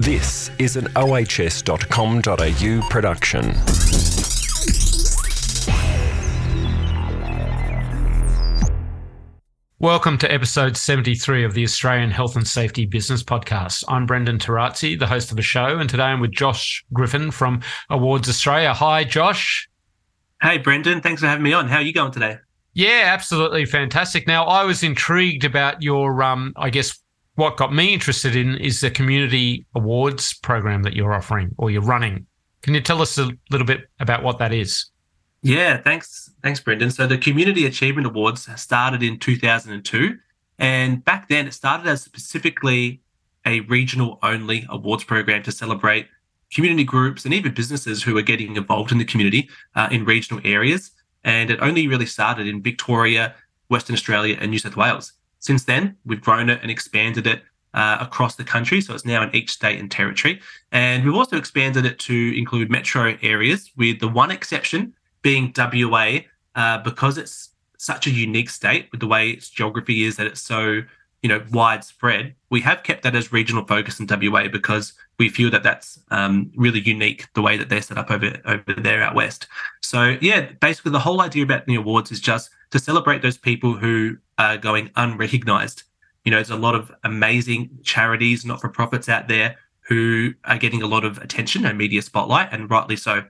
This is an ohs.com.au production. Welcome to episode 73 of the Australian Health and Safety Business Podcast. I'm Brendan Tarazzi, the host of the show, and today I'm with Josh Griffin from Awards Australia. Hi, Josh. Hey, Brendan. Thanks for having me on. How are you going today? Yeah, absolutely fantastic. Now, I was intrigued about your, um, I guess, what got me interested in is the community awards program that you're offering or you're running. Can you tell us a little bit about what that is? Yeah, thanks, thanks, Brendan. So the Community Achievement Awards started in 2002, and back then it started as specifically a regional-only awards program to celebrate community groups and even businesses who are getting involved in the community uh, in regional areas. And it only really started in Victoria, Western Australia, and New South Wales. Since then, we've grown it and expanded it uh, across the country. So it's now in each state and territory. And we've also expanded it to include metro areas, with the one exception being WA, uh, because it's such a unique state with the way its geography is that it's so you know widespread. We have kept that as regional focus in WA because we feel that that's um, really unique the way that they're set up over over there out west. So yeah, basically the whole idea about the awards is just to celebrate those people who are going unrecognized. You know, there's a lot of amazing charities, not for profits out there who are getting a lot of attention and media spotlight, and rightly so.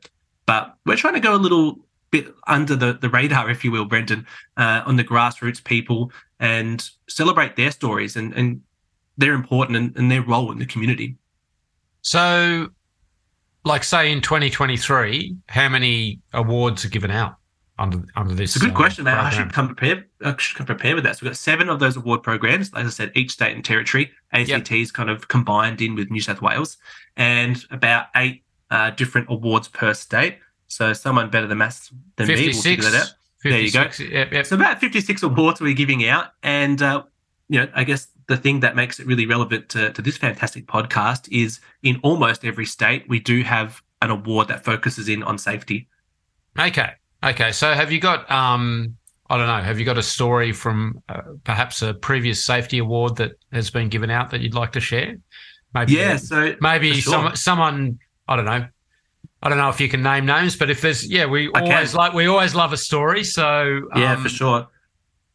But we're trying to go a little bit under the, the radar, if you will, Brendan, uh, on the grassroots people and celebrate their stories and, and their important and, and their role in the community. So, like, say in 2023, how many awards are given out? Under under this? It's a good uh, question. Program. I should come prepared. I should come prepared with that. So we've got seven of those award programs. As I said, each state and territory. ACT is kind of combined in with New South Wales, and about eight uh, different awards per state. So someone better than maths than 56, me will figure that out. There you go. Yep, yep. So about 56 awards we're giving out, and uh, you know, I guess the thing that makes it really relevant to, to this fantastic podcast is in almost every state we do have an award that focuses in on safety. Okay. Okay, so have you got um, I don't know, have you got a story from uh, perhaps a previous safety award that has been given out that you'd like to share? Maybe yeah, so maybe sure. some someone I don't know. I don't know if you can name names, but if there's yeah, we I always can. like we always love a story. So um, yeah, for sure.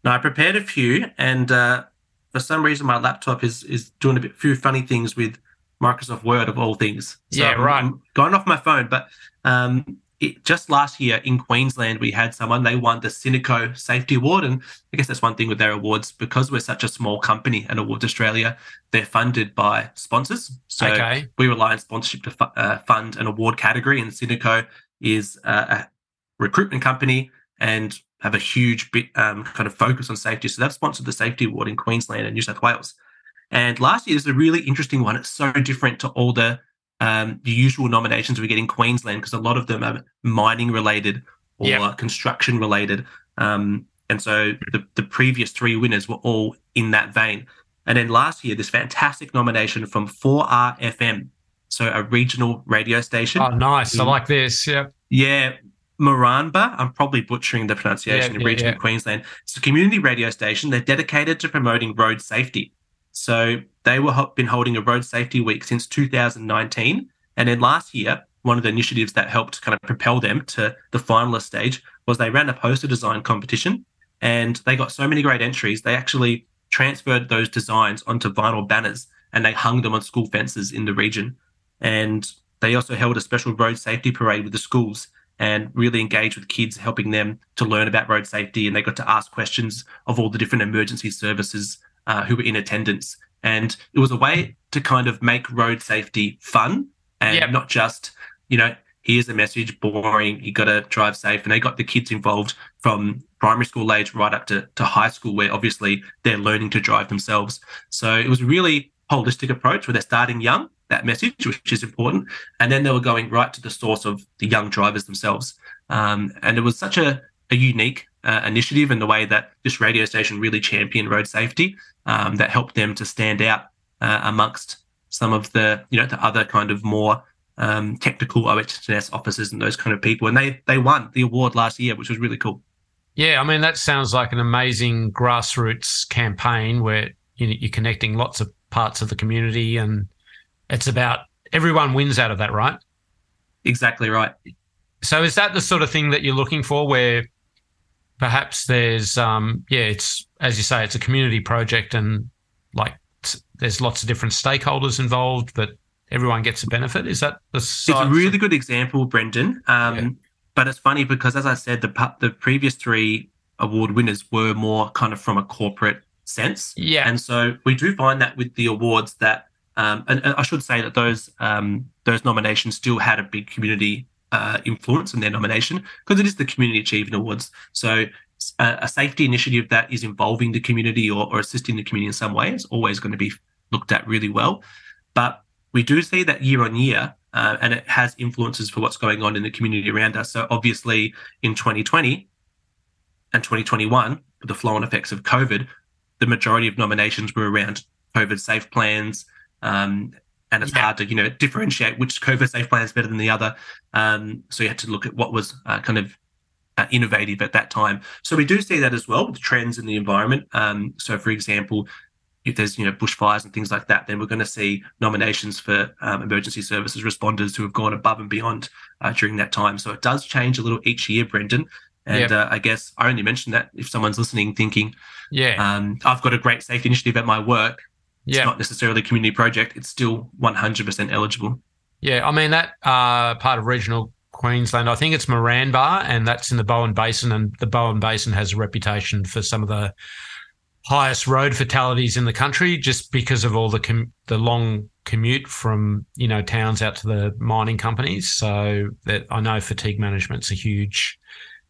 No, I prepared a few, and uh, for some reason my laptop is is doing a bit few funny things with Microsoft Word of all things. So yeah, right. I'm going off my phone, but um, it, just last year in Queensland, we had someone, they won the Cineco Safety Award. And I guess that's one thing with their awards, because we're such a small company and Awards Australia, they're funded by sponsors. So okay. we rely on sponsorship to fu- uh, fund an award category. And Cineco is uh, a recruitment company and have a huge bit um, kind of focus on safety. So they've sponsored the Safety Award in Queensland and New South Wales. And last year is a really interesting one. It's so different to all the um, the usual nominations we get in Queensland because a lot of them are mining related or yep. construction related. Um, and so the, the previous three winners were all in that vein. And then last year, this fantastic nomination from 4RFM, so a regional radio station. Oh, nice. In, I like this. Yeah. Yeah. Moranbah, I'm probably butchering the pronunciation yeah, in yeah, regional yeah. Queensland. It's a community radio station. They're dedicated to promoting road safety. So they were been holding a road safety week since 2019, and then last year, one of the initiatives that helped kind of propel them to the finalist stage was they ran a poster design competition, and they got so many great entries. They actually transferred those designs onto vinyl banners and they hung them on school fences in the region. And they also held a special road safety parade with the schools and really engaged with kids, helping them to learn about road safety. And they got to ask questions of all the different emergency services uh, who were in attendance. And it was a way to kind of make road safety fun and yep. not just, you know, here's a message, boring, you got to drive safe. And they got the kids involved from primary school age right up to, to high school, where obviously they're learning to drive themselves. So it was a really holistic approach where they're starting young, that message, which is important. And then they were going right to the source of the young drivers themselves. Um, and it was such a, a unique uh, initiative and the way that this radio station really championed road safety um, that helped them to stand out uh, amongst some of the you know the other kind of more um, technical OHS officers and those kind of people, and they they won the award last year, which was really cool. Yeah, I mean that sounds like an amazing grassroots campaign where you're connecting lots of parts of the community and it's about everyone wins out of that, right? Exactly right. So is that the sort of thing that you're looking for where perhaps there's um yeah, it's as you say, it's a community project and like there's lots of different stakeholders involved, but everyone gets a benefit. Is that the It's a really good example, Brendan. Um, yeah. But it's funny because, as I said, the the previous three award winners were more kind of from a corporate sense. Yeah. And so we do find that with the awards that, um, and, and, I should say that those um, those nominations still had a big community uh, influence in their nomination because it is the Community Achievement Awards. So a, a, safety initiative that is involving the community or, or assisting the community in some way is always going to be looked at really well. But we do see that year on year, uh, and it has influences for what's going on in the community around us. So obviously in 2020 and 2021, with the flow on effects of COVID, the majority of nominations were around COVID safe plans. Um, and it's yeah. hard to, you know, differentiate which COVID safe plan is better than the other. Um, so you had to look at what was uh, kind of uh, innovative at that time. So we do see that as well with trends in the environment. Um, so, for example, if there's you know bushfires and things like that, then we're going to see nominations for um, emergency services responders who have gone above and beyond uh, during that time. So it does change a little each year, Brendan. And yep. uh, I guess I only mention that if someone's listening, thinking, "Yeah, um, I've got a great safety initiative at my work." It's not necessarily a community project. It's still 100% eligible. Yeah, I mean that uh, part of regional Queensland, I think it's Moranbah, and that's in the Bowen Basin, and the Bowen Basin has a reputation for some of the highest road fatalities in the country just because of all the com- the long commute from you know towns out to the mining companies. So that I know fatigue management's a huge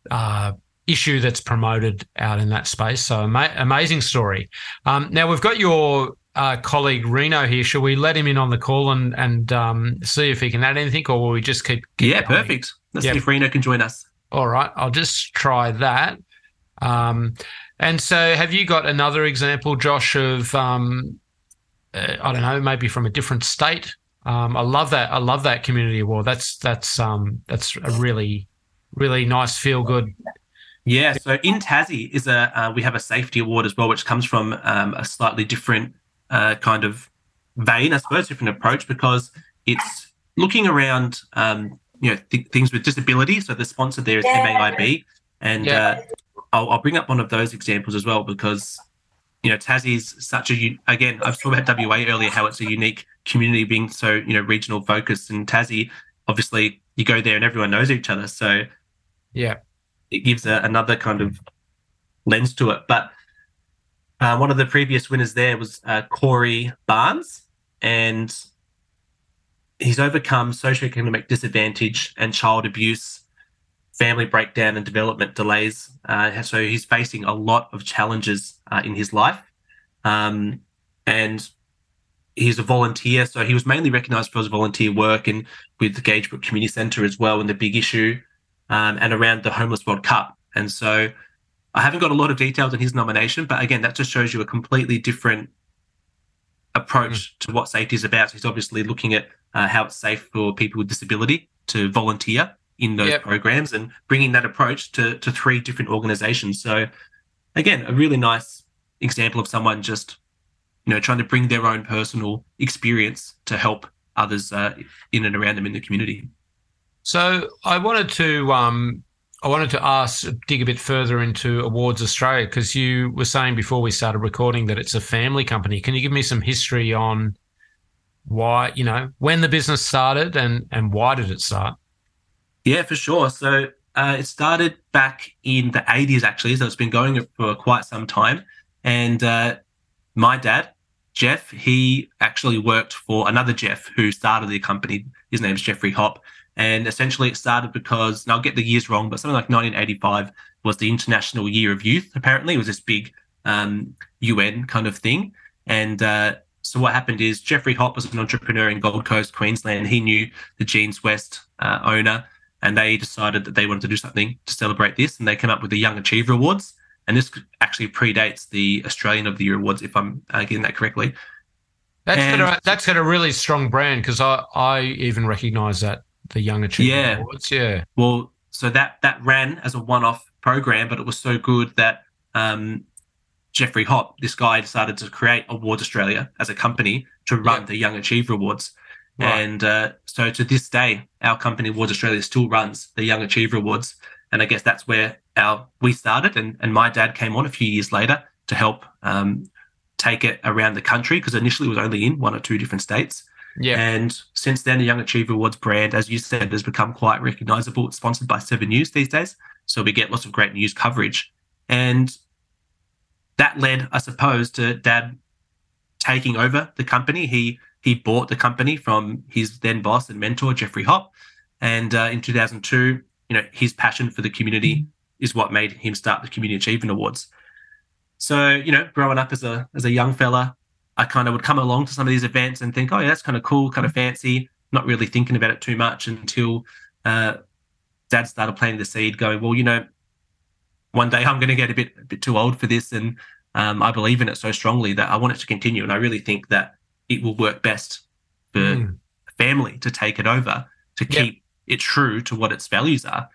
uh, issue that's promoted out in that space. So ama- amazing story. Um, now we've got your uh, colleague Reno here. Shall we let him in on the call and and um, see if he can add anything, or will we just keep? keep yeah, going? perfect. Let's yep. see if Reno can join us. All right, I'll just try that. Um, and so, have you got another example, Josh, of um, uh, I don't know, maybe from a different state? Um, I love that. I love that community award. That's that's um, that's a really really nice feel good. Yeah. So in Tassie is a uh, we have a safety award as well, which comes from um, a slightly different uh, kind of vein, I suppose, different approach because it's looking around um, you know th- things with disability. So the sponsor there is MAIB, and yeah. uh, I'll, I'll, bring up one of those examples as well because you know Tassie's such a again I've talked about WA earlier how it's a unique community being so you know regional focused. And Tassie obviously you go there and everyone knows each other. So yeah. it gives a, another kind of lens to it. But uh, one of the previous winners there was uh, Corey Barnes and he's overcome socioeconomic disadvantage and child abuse family breakdown and development delays. Uh, so he's facing a lot of challenges uh, in his life. Um, and he's a volunteer. So he was mainly recognized for his volunteer work and with the Gagebrook Community Centre as well in the big issue um, and around the Homeless World Cup. And so I haven't got a lot of details on his nomination, but again, that just shows you a completely different approach mm. to what safety is about. So he's obviously looking at uh, how it's safe for people with disability to volunteer in those yep. programs and bringing that approach to, to three different organizations. So, again, a really nice example of someone just, you know, trying to bring their own personal experience to help others uh, in and around them in the community. So, I wanted to um, I wanted to ask, dig a bit further into Awards Australia because you were saying before we started recording that it's a family company. Can you give me some history on why, you know, when the business started and and why did it start? Yeah, for sure. So uh, it started back in the 80s, actually. So it's been going for quite some time. And uh, my dad, Jeff, he actually worked for another Jeff who started the company. His name's Jeffrey Hopp. And essentially it started because, and I'll get the years wrong, but something like 1985 was the International Year of Youth, apparently. It was this big um, UN kind of thing. And uh, so what happened is Jeffrey Hopp was an entrepreneur in Gold Coast, Queensland. He knew the Jeanswest uh, owner and they decided that they wanted to do something to celebrate this, and they came up with the Young Achiever Awards. And this actually predates the Australian of the Year awards, if I'm uh, getting that correctly. That's and, got a, that's got a really strong brand because I I even recognise that the Young Achiever yeah. Awards. Yeah. Well, so that that ran as a one-off program, but it was so good that um, Jeffrey Hopp, this guy, decided to create Awards Australia as a company to run the Young Achiever Awards. Right. And uh, so to this day, our company Awards Australia still runs the Young Achiever Awards, and I guess that's where our we started. And, and my dad came on a few years later to help um, take it around the country because initially it was only in one or two different states. Yeah. And since then, the Young Achiever Awards brand, as you said, has become quite recognizable. It's sponsored by Seven News these days. So we get lots of great news coverage. And that led, I suppose, to dad taking over the company. He he bought the company from his then boss and mentor, Jeffrey Hopp. And uh, in 2002, you know, his passion for the community is what made him start the Community Achievement Awards. So, you know, growing up as a as a young fella, I kind of would come along to some of these events and think, oh yeah, that's kind of cool, kind of fancy. Not really thinking about it too much until uh, Dad started planting the seed, going, well, you know, one day I'm going to get a bit a bit too old for this, and um, I believe in it so strongly that I want it to continue, and I really think that it will work best for mm. family to take it over to keep yep. it true to what its values are,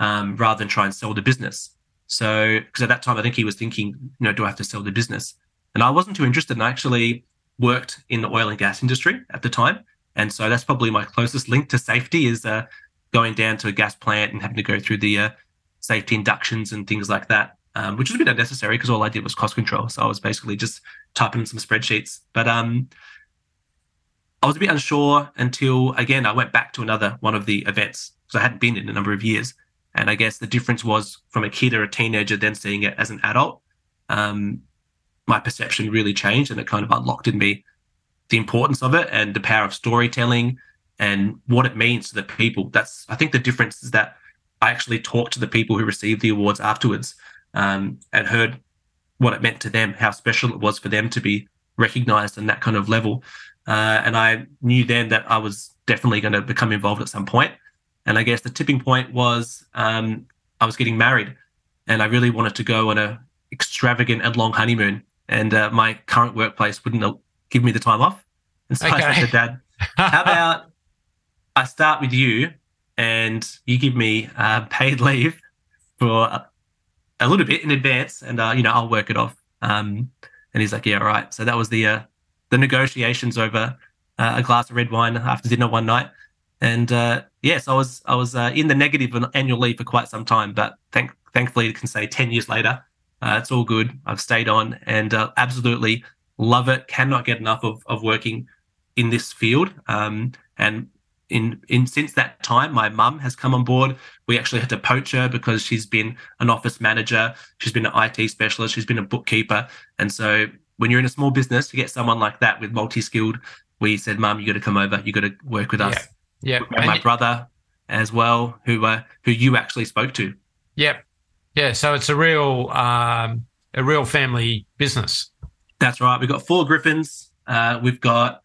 um, rather than try and sell the business. So, because at that time I think he was thinking, you know, do I have to sell the business? And I wasn't too interested. And I actually worked in the oil and gas industry at the time, and so that's probably my closest link to safety is uh, going down to a gas plant and having to go through the uh, safety inductions and things like that, um, which was a bit unnecessary because all I did was cost control. So I was basically just typing in some spreadsheets. But um, I was a bit unsure until again I went back to another one of the events because I hadn't been in a number of years. And I guess the difference was from a kid or a teenager, then seeing it as an adult. Um, my perception really changed and it kind of unlocked in me the importance of it and the power of storytelling and what it means to the people. That's I think the difference is that I actually talked to the people who received the awards afterwards um, and heard what it meant to them, how special it was for them to be recognized in that kind of level. Uh, and I knew then that I was definitely going to become involved at some point. And I guess the tipping point was um, I was getting married and I really wanted to go on a extravagant and long honeymoon and uh, my current workplace wouldn't give me the time off. And so okay. I said to Dad, "How about I start with you, and you give me uh, paid leave for a, a, little bit in advance, and uh, you know I'll work it off." Um, and he's like, "Yeah, all right." So that was the uh, the negotiations over uh, a glass of red wine after dinner one night. And uh, yes, I was I was in the negative annual leave for quite some time, but thank, thankfully, I can say ten years later, uh, it's all good. I've stayed on and uh, absolutely love it. Cannot get enough of, of working in this field. Um, and in in since that time, my mum has come on board. We actually had to poach her because she's been an office manager, she's been an IT specialist, she's been a bookkeeper, and so when you're in a small business, to get someone like that with multi-skilled, we said, "Mum, you got to come over. You got to work with us." Yeah, yeah. my brother as well, who uh, who you actually spoke to. Yep, yeah, so it's a real um, a real family business. That's right. We've got four griffins. Uh, we've got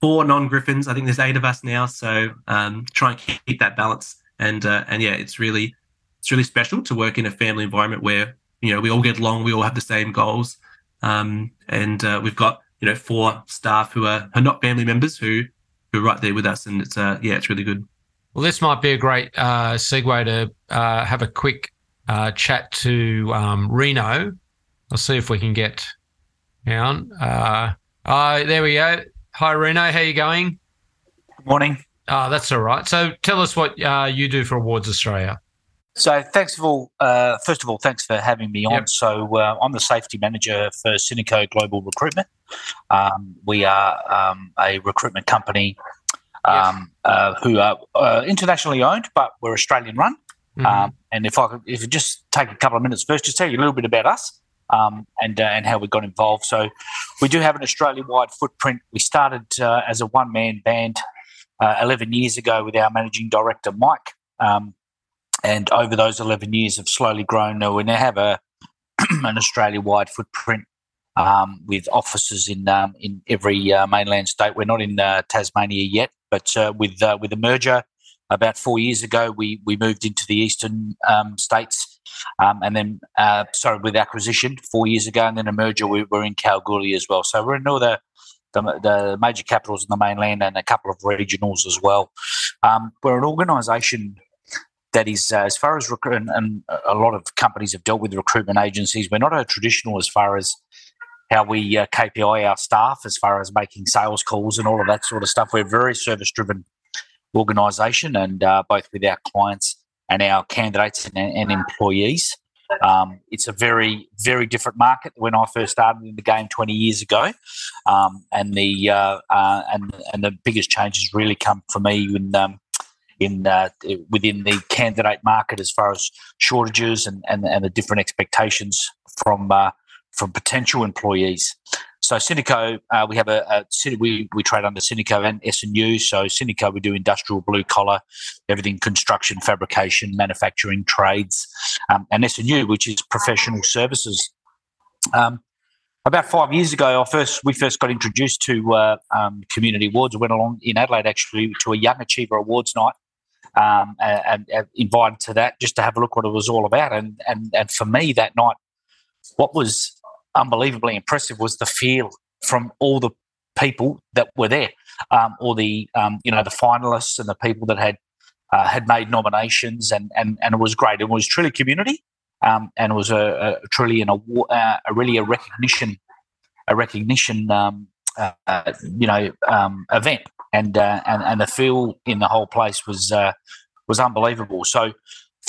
four non-griffins. I think there's eight of us now. So um, try and keep that balance. And uh, and yeah, it's really it's really special to work in a family environment where you know we all get along, we all have the same goals, um, and uh, we've got you know four staff who are, are not family members who who are right there with us, and it's uh, yeah, it's really good. Well, this might be a great uh, segue to uh, have a quick uh, chat to um, Reno. I'll see if we can get down. Uh, uh, there we go. Hi, Reno. How you going? Good morning. Oh, that's all right. So tell us what uh, you do for Awards Australia. So thanks for all, uh, first of all, thanks for having me on. Yep. So uh, I'm the safety manager for Cineco Global Recruitment. Um, we are um, a recruitment company um, uh, who are uh, internationally owned, but we're Australian run. Mm-hmm. Um, and if I could, if you just take a couple of minutes first, just tell you a little bit about us um, and uh, and how we got involved. So we do have an Australia-wide footprint. We started uh, as a one-man band uh, 11 years ago with our managing director Mike, um, and over those 11 years have slowly grown. Now we now have a an Australia-wide footprint. Um, with offices in um, in every uh, mainland state, we're not in uh, Tasmania yet, but with with the merger, about four years ago, we we moved into the eastern um, states, um, and then uh, sorry, with acquisition four years ago, and then a merger. We were in Kalgoorlie as well, so we're in all the the, the major capitals in the mainland and a couple of regionals as well. Um, we're an organisation that is, uh, as far as recruitment, and a lot of companies have dealt with recruitment agencies. We're not a traditional as far as how we uh, KPI our staff as far as making sales calls and all of that sort of stuff. We're very service driven organisation, and uh, both with our clients and our candidates and, and employees. Um, it's a very, very different market when I first started in the game 20 years ago, um, and the uh, uh, and and the biggest changes really come for me in um, in uh, within the candidate market as far as shortages and and, and the different expectations from uh, from potential employees. So Synico, uh, we have a, a, we we trade under Synico and S&U. So Synico, we do industrial blue collar, everything construction, fabrication, manufacturing, trades, um, and S&U, which is professional services. Um, about five years ago, I first we first got introduced to uh, um, community awards. I went along in Adelaide actually to a Young Achiever Awards night, um, and, and, invited to that just to have a look what it was all about. And and and for me that night, what was unbelievably impressive was the feel from all the people that were there, um, or the um, you know the finalists and the people that had uh, had made nominations, and and and it was great. It was truly community, um, and it was a, a truly an award, uh, a really a recognition, a recognition, um, uh, you know, um, event, and uh, and and the feel in the whole place was uh, was unbelievable. So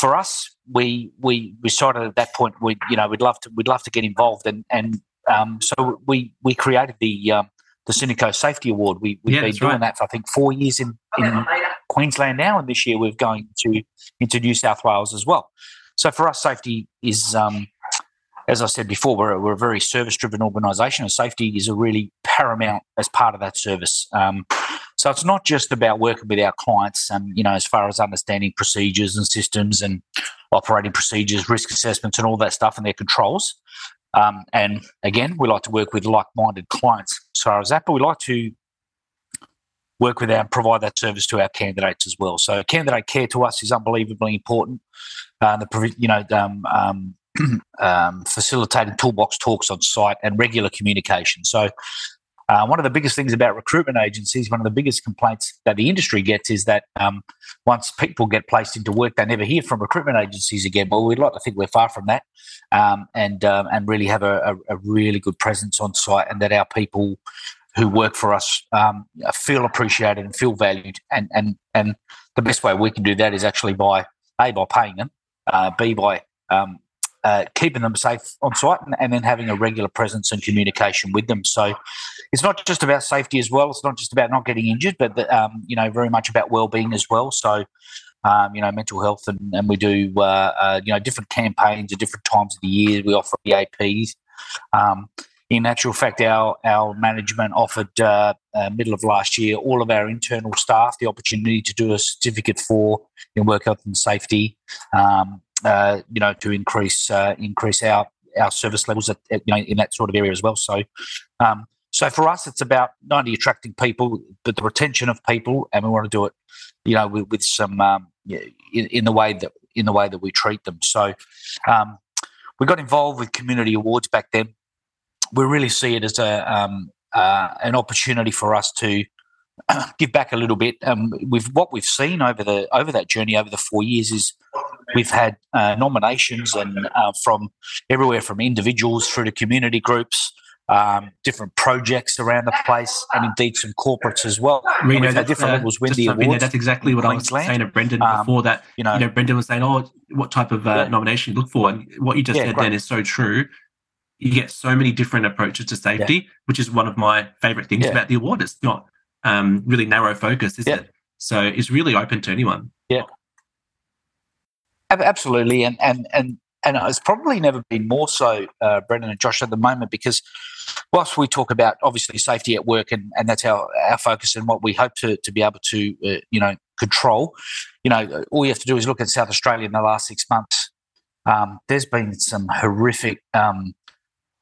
for us, we we decided at that point we you know we'd love to we'd love to get involved and and um, so we we created the um, the Synico Safety Award. We, we've yeah, been doing right. that for I think four years in, in Queensland now, and this year we're going to into New South Wales as well. So for us, safety is, um, as I said before, we're, we're a very service driven organisation, and safety is a really paramount as part of that service. Um, so it's not just about working with our clients, um, you know, as far as understanding procedures and systems and operating procedures, risk assessments, and all that stuff and their controls. Um, and again, we like to work with like-minded clients as far as that, but we like to work with our provide that service to our candidates as well. So candidate care to us is unbelievably important. Uh, the you know um, um, um, facilitating toolbox talks on site and regular communication. So uh, one of the biggest things about recruitment agencies, one of the biggest complaints that the industry gets is that um, once people get placed into work, they never hear from recruitment agencies again. Well, we'd like to think we're far from that, um, and um, and really have a, a, a, really good presence on site, and that our people who work for us um, feel appreciated and feel valued. And and and the best way we can do that is actually by a by paying them, uh, b by um, uh, keeping them safe on site and, and, then having a regular presence and communication with them. So it's not just about safety as well. It's not just about not getting injured, but the, um, you know very much about well-being as well. So um, you know mental health and, and we do uh, uh, you know different campaigns at different times of the year. We offer EAPs. Um, in actual fact, our our management offered uh, uh, middle of last year all of our internal staff the opportunity to do a certificate for in work health and safety. Um, uh, you know, to increase uh, increase our our service levels at, at, you know in that sort of area as well. So, um, so for us, it's about not only attracting people, but the retention of people, and we want to do it, you know, with, with some um, in, in, the way that in the way that we treat them. So, um, we got involved with community awards back then. We really see it as a um, uh, an opportunity for us to give back a little bit. Um, with what we've seen over the over that journey over the four years is we've had uh, nominations and uh, from everywhere from individuals through to community groups. Um, different projects around the place, and indeed some corporates as well. Reno, that, different uh, levels win the awards. that's exactly what I was saying to Brendan um, before. That you know, you know, Brendan was saying, "Oh, what type of uh, yeah. nomination you look for?" And what you just yeah, said great. then is so true you get so many different approaches to safety, yeah. which is one of my favorite things about the award. It's not um, really narrow focus, is it? So it's really open to anyone. Yeah, absolutely, and and and and it's probably never been more so, uh, Brendan and Josh, at the moment because whilst we talk about obviously safety at work and, and that's our, our focus and what we hope to, to be able to uh, you know control, you know all you have to do is look at South Australia in the last six months. Um, there's been some horrific um,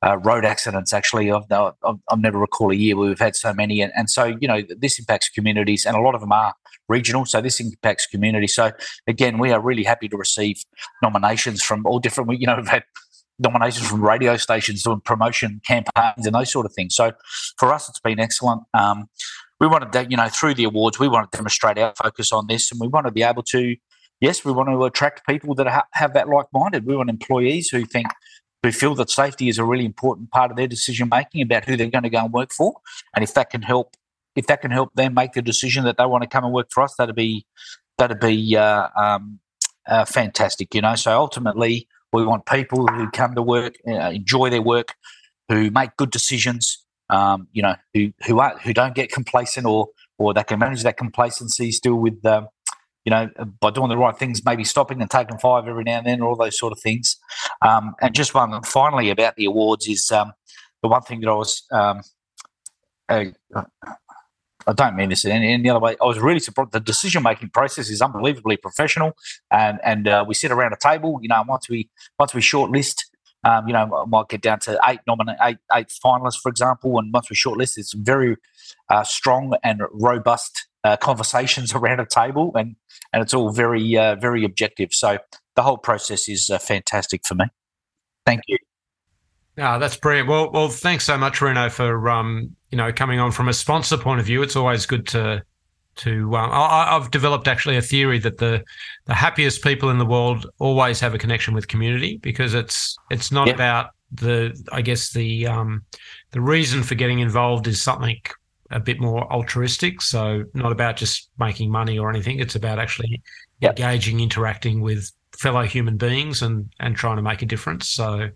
uh, road accidents. Actually, I've, I've, I've, never recall a year where we've had so many, and, and so you know this impacts communities, and a lot of them are regional. So this impacts community. So again, we are really happy to receive nominations from all different. You know, we've had nominations from radio stations doing promotion campaigns and those sort of things. So for us, it's been excellent. Um, we wanted to, you know, through the awards, we want to demonstrate our focus on this, and we want to be able to, yes, we want to attract people that have that like-minded. We want employees who think who feel that safety is a really important part of their decision making about who they're going to go and work for, and if that can help, if that can help them make the decision that they want to come and work for us, that'd be that'd be uh, um, uh, fantastic. You know, so ultimately we want people who come to work, uh, enjoy their work, who make good decisions. Um, you know, who who are who don't get complacent or or they can manage that complacency still with um, you know, by doing the right things, maybe stopping and taking five every now and then, or all those sort of things. Um, and just one finally about the awards is um, the one thing that I was, um, uh, I don't mean this in any, any, other way. I was really surprised. The decision making process is unbelievably professional, and and uh, we sit around a table. You know, once we once we shortlist. Um, you know, I might get down to eight nominate eight eight finalists, for example, and once we shortlist, it's very uh, strong and robust uh, conversations around a table, and and it's all very uh, very objective. So the whole process is uh, fantastic for me. Thank you. Ah, that's brilliant. Well, well, thanks so much, Reno, for um, you know coming on from a sponsor point of view. It's always good to to. Um, I, have developed actually a theory that the the happiest people in the world always have a connection with community because it's it's not yep. about the I guess the um, the reason for getting involved is something a bit more altruistic. So not about just making money or anything. It's about actually yep. engaging, interacting with fellow human beings and and trying to make a difference. So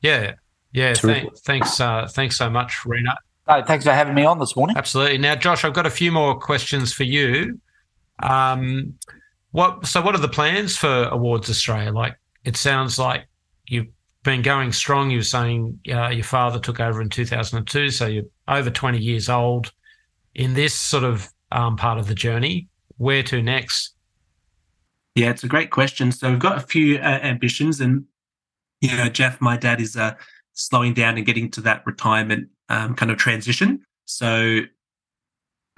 yeah, yeah. Th- thanks, uh, thanks so much, Reno. No, thanks for having me on this morning. Absolutely. Now, Josh, I've got a few more questions for you. Um, what so what are the plans for Awards Australia? Like it sounds like you've been going strong. You were saying uh, your father took over in 2002, so you're over 20 years old. In this sort of um, part of the journey, where to next? Yeah, it's a great question. So we've got a few uh, ambitions, and you know, Jeff, my dad is uh, slowing down and getting to that retirement um, kind of transition. So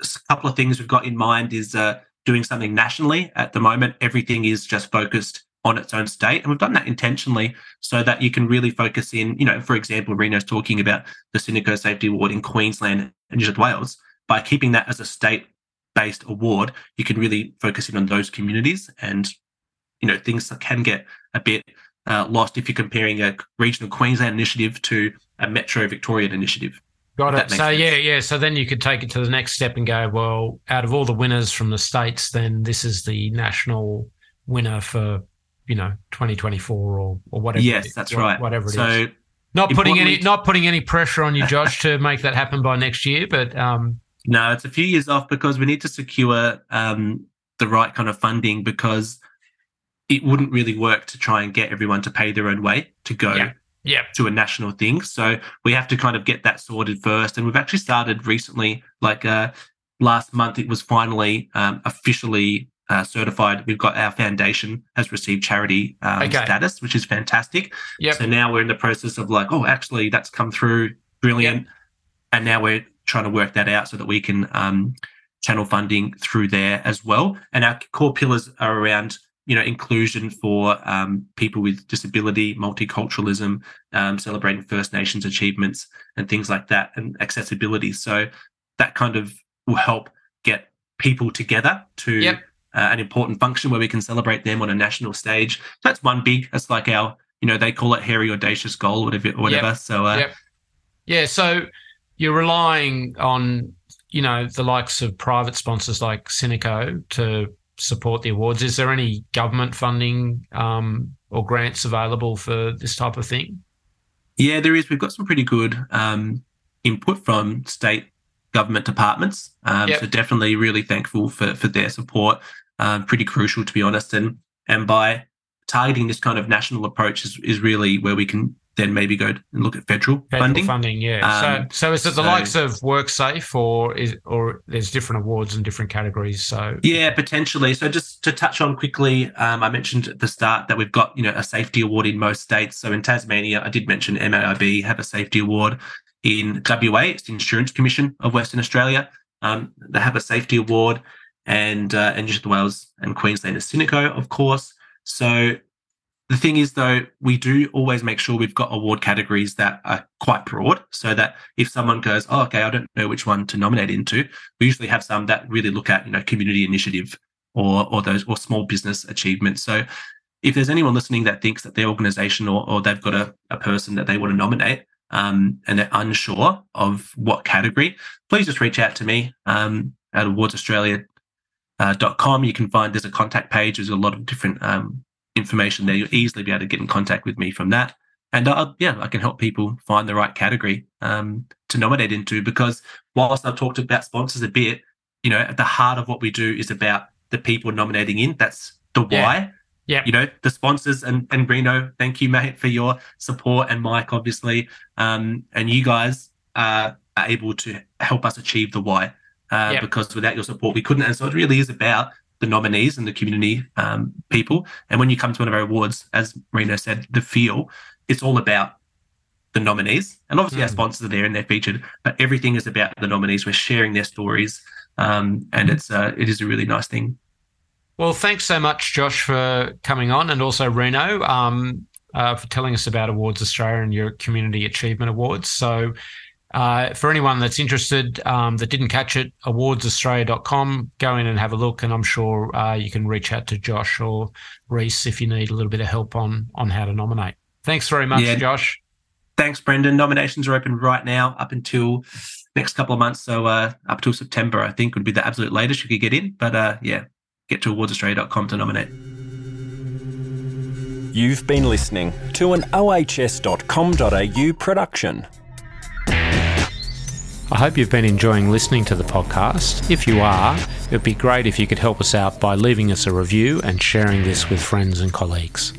a couple of things we've got in mind is uh, doing something nationally. At the moment, everything is just focused on its own state. And we've done that intentionally so that you can really focus in, you know, for example, Reno's talking about the Cineco Safety Award in Queensland and New South Wales. By keeping that as a state based award, you can really focus in on those communities and, you know, things can get a bit uh, lost if you're comparing a regional Queensland initiative to a Metro Victorian initiative. Got it. So sense. yeah, yeah. So then you could take it to the next step and go, well, out of all the winners from the states, then this is the national winner for you know 2024 or or whatever. Yes, that's right. Whatever it so, is. Not putting any not putting any pressure on you, Josh, to make that happen by next year, but um, no, it's a few years off because we need to secure um, the right kind of funding because it wouldn't really work to try and get everyone to pay their own way to go yeah. Yeah. to a national thing. So we have to kind of get that sorted first. And we've actually started recently, like uh, last month, it was finally um, officially uh, certified. We've got our foundation has received charity um, okay. status, which is fantastic. Yep. So now we're in the process of like, oh, actually, that's come through, brilliant. Yep. And now we're trying to work that out so that we can um, channel funding through there as well. And our core pillars are around you know inclusion for um, people with disability, multiculturalism, um, celebrating First Nations achievements, and things like that, and accessibility. So that kind of will help get people together to yep uh, an important function where we can celebrate them on a national stage. That's one big. That's like our, you know, they call it hairy audacious goal, whatever, whatever. Yep. So, uh, yep. yeah. So you're relying on, you know, the likes of private sponsors like Cineco to support the awards. Is there any government funding um, or grants available for this type of thing? Yeah, there is. We've got some pretty good um, input from state government departments. Um, yep. So definitely really thankful for for their support um, pretty crucial, to be honest. And and by targeting this kind of national approach is, is really where we can then maybe go and look at federal, federal funding. Funding, yeah. Um, so, so is it the so, likes of WorkSafe, or is or there's different awards and different categories? So yeah, potentially. So just to touch on quickly, um, I mentioned at the start that we've got you know a safety award in most states. So in Tasmania, I did mention MAIB have a safety award. In WA, it's the Insurance Commission of Western Australia. Um, they have a safety award and uh, and New South Wales and Queensland is Cineco, of course. So the thing is, though, we do always make sure we've got award categories that are quite broad, so that if someone goes, "Oh, okay, I don't know which one to nominate into," we usually have some that really look at you know community initiative or or those or small business achievements. So if there's anyone listening that thinks that their organization or, or they've got a, a person that they want to nominate um, and they're unsure of what category, please just reach out to me um, at awardsaustralia.com. Uh, you can find there's a contact page. There's a lot of different um, information there. You'll easily be able to get in contact with me from that. And uh, yeah, I can help people find the right category um, to nominate into because whilst I've talked about sponsors a bit, you know, at the heart of what we do is about the people nominating in. That's the why. Yeah. Yeah. You know, the sponsors and, and Reno, thank you, mate, for your support and Mike, obviously. Um, and you guys uh, are able to help us achieve the why. Uh, yep. because without your support, we couldn't. And so it really is about the nominees and the community um, people. And when you come to one of our awards, as Reno said, the feel, it's all about the nominees. And obviously, mm. our sponsors are there and they're featured, but everything is about the nominees. We're sharing their stories, um, and it's uh, it is a really nice thing. Well, thanks so much, Josh, for coming on, and also Reno um, uh, for telling us about Awards Australia and your Community Achievement Awards. So. Uh, for anyone that's interested um, that didn't catch it, awardsaustralia.com, go in and have a look. And I'm sure uh, you can reach out to Josh or Reese if you need a little bit of help on on how to nominate. Thanks very much, yeah. Josh. Thanks, Brendan. Nominations are open right now up until next couple of months. So uh, up till September, I think, would be the absolute latest you could get in. But uh, yeah, get to awardsaustralia.com to nominate. You've been listening to an ohs.com.au production. I hope you've been enjoying listening to the podcast. If you are, it would be great if you could help us out by leaving us a review and sharing this with friends and colleagues.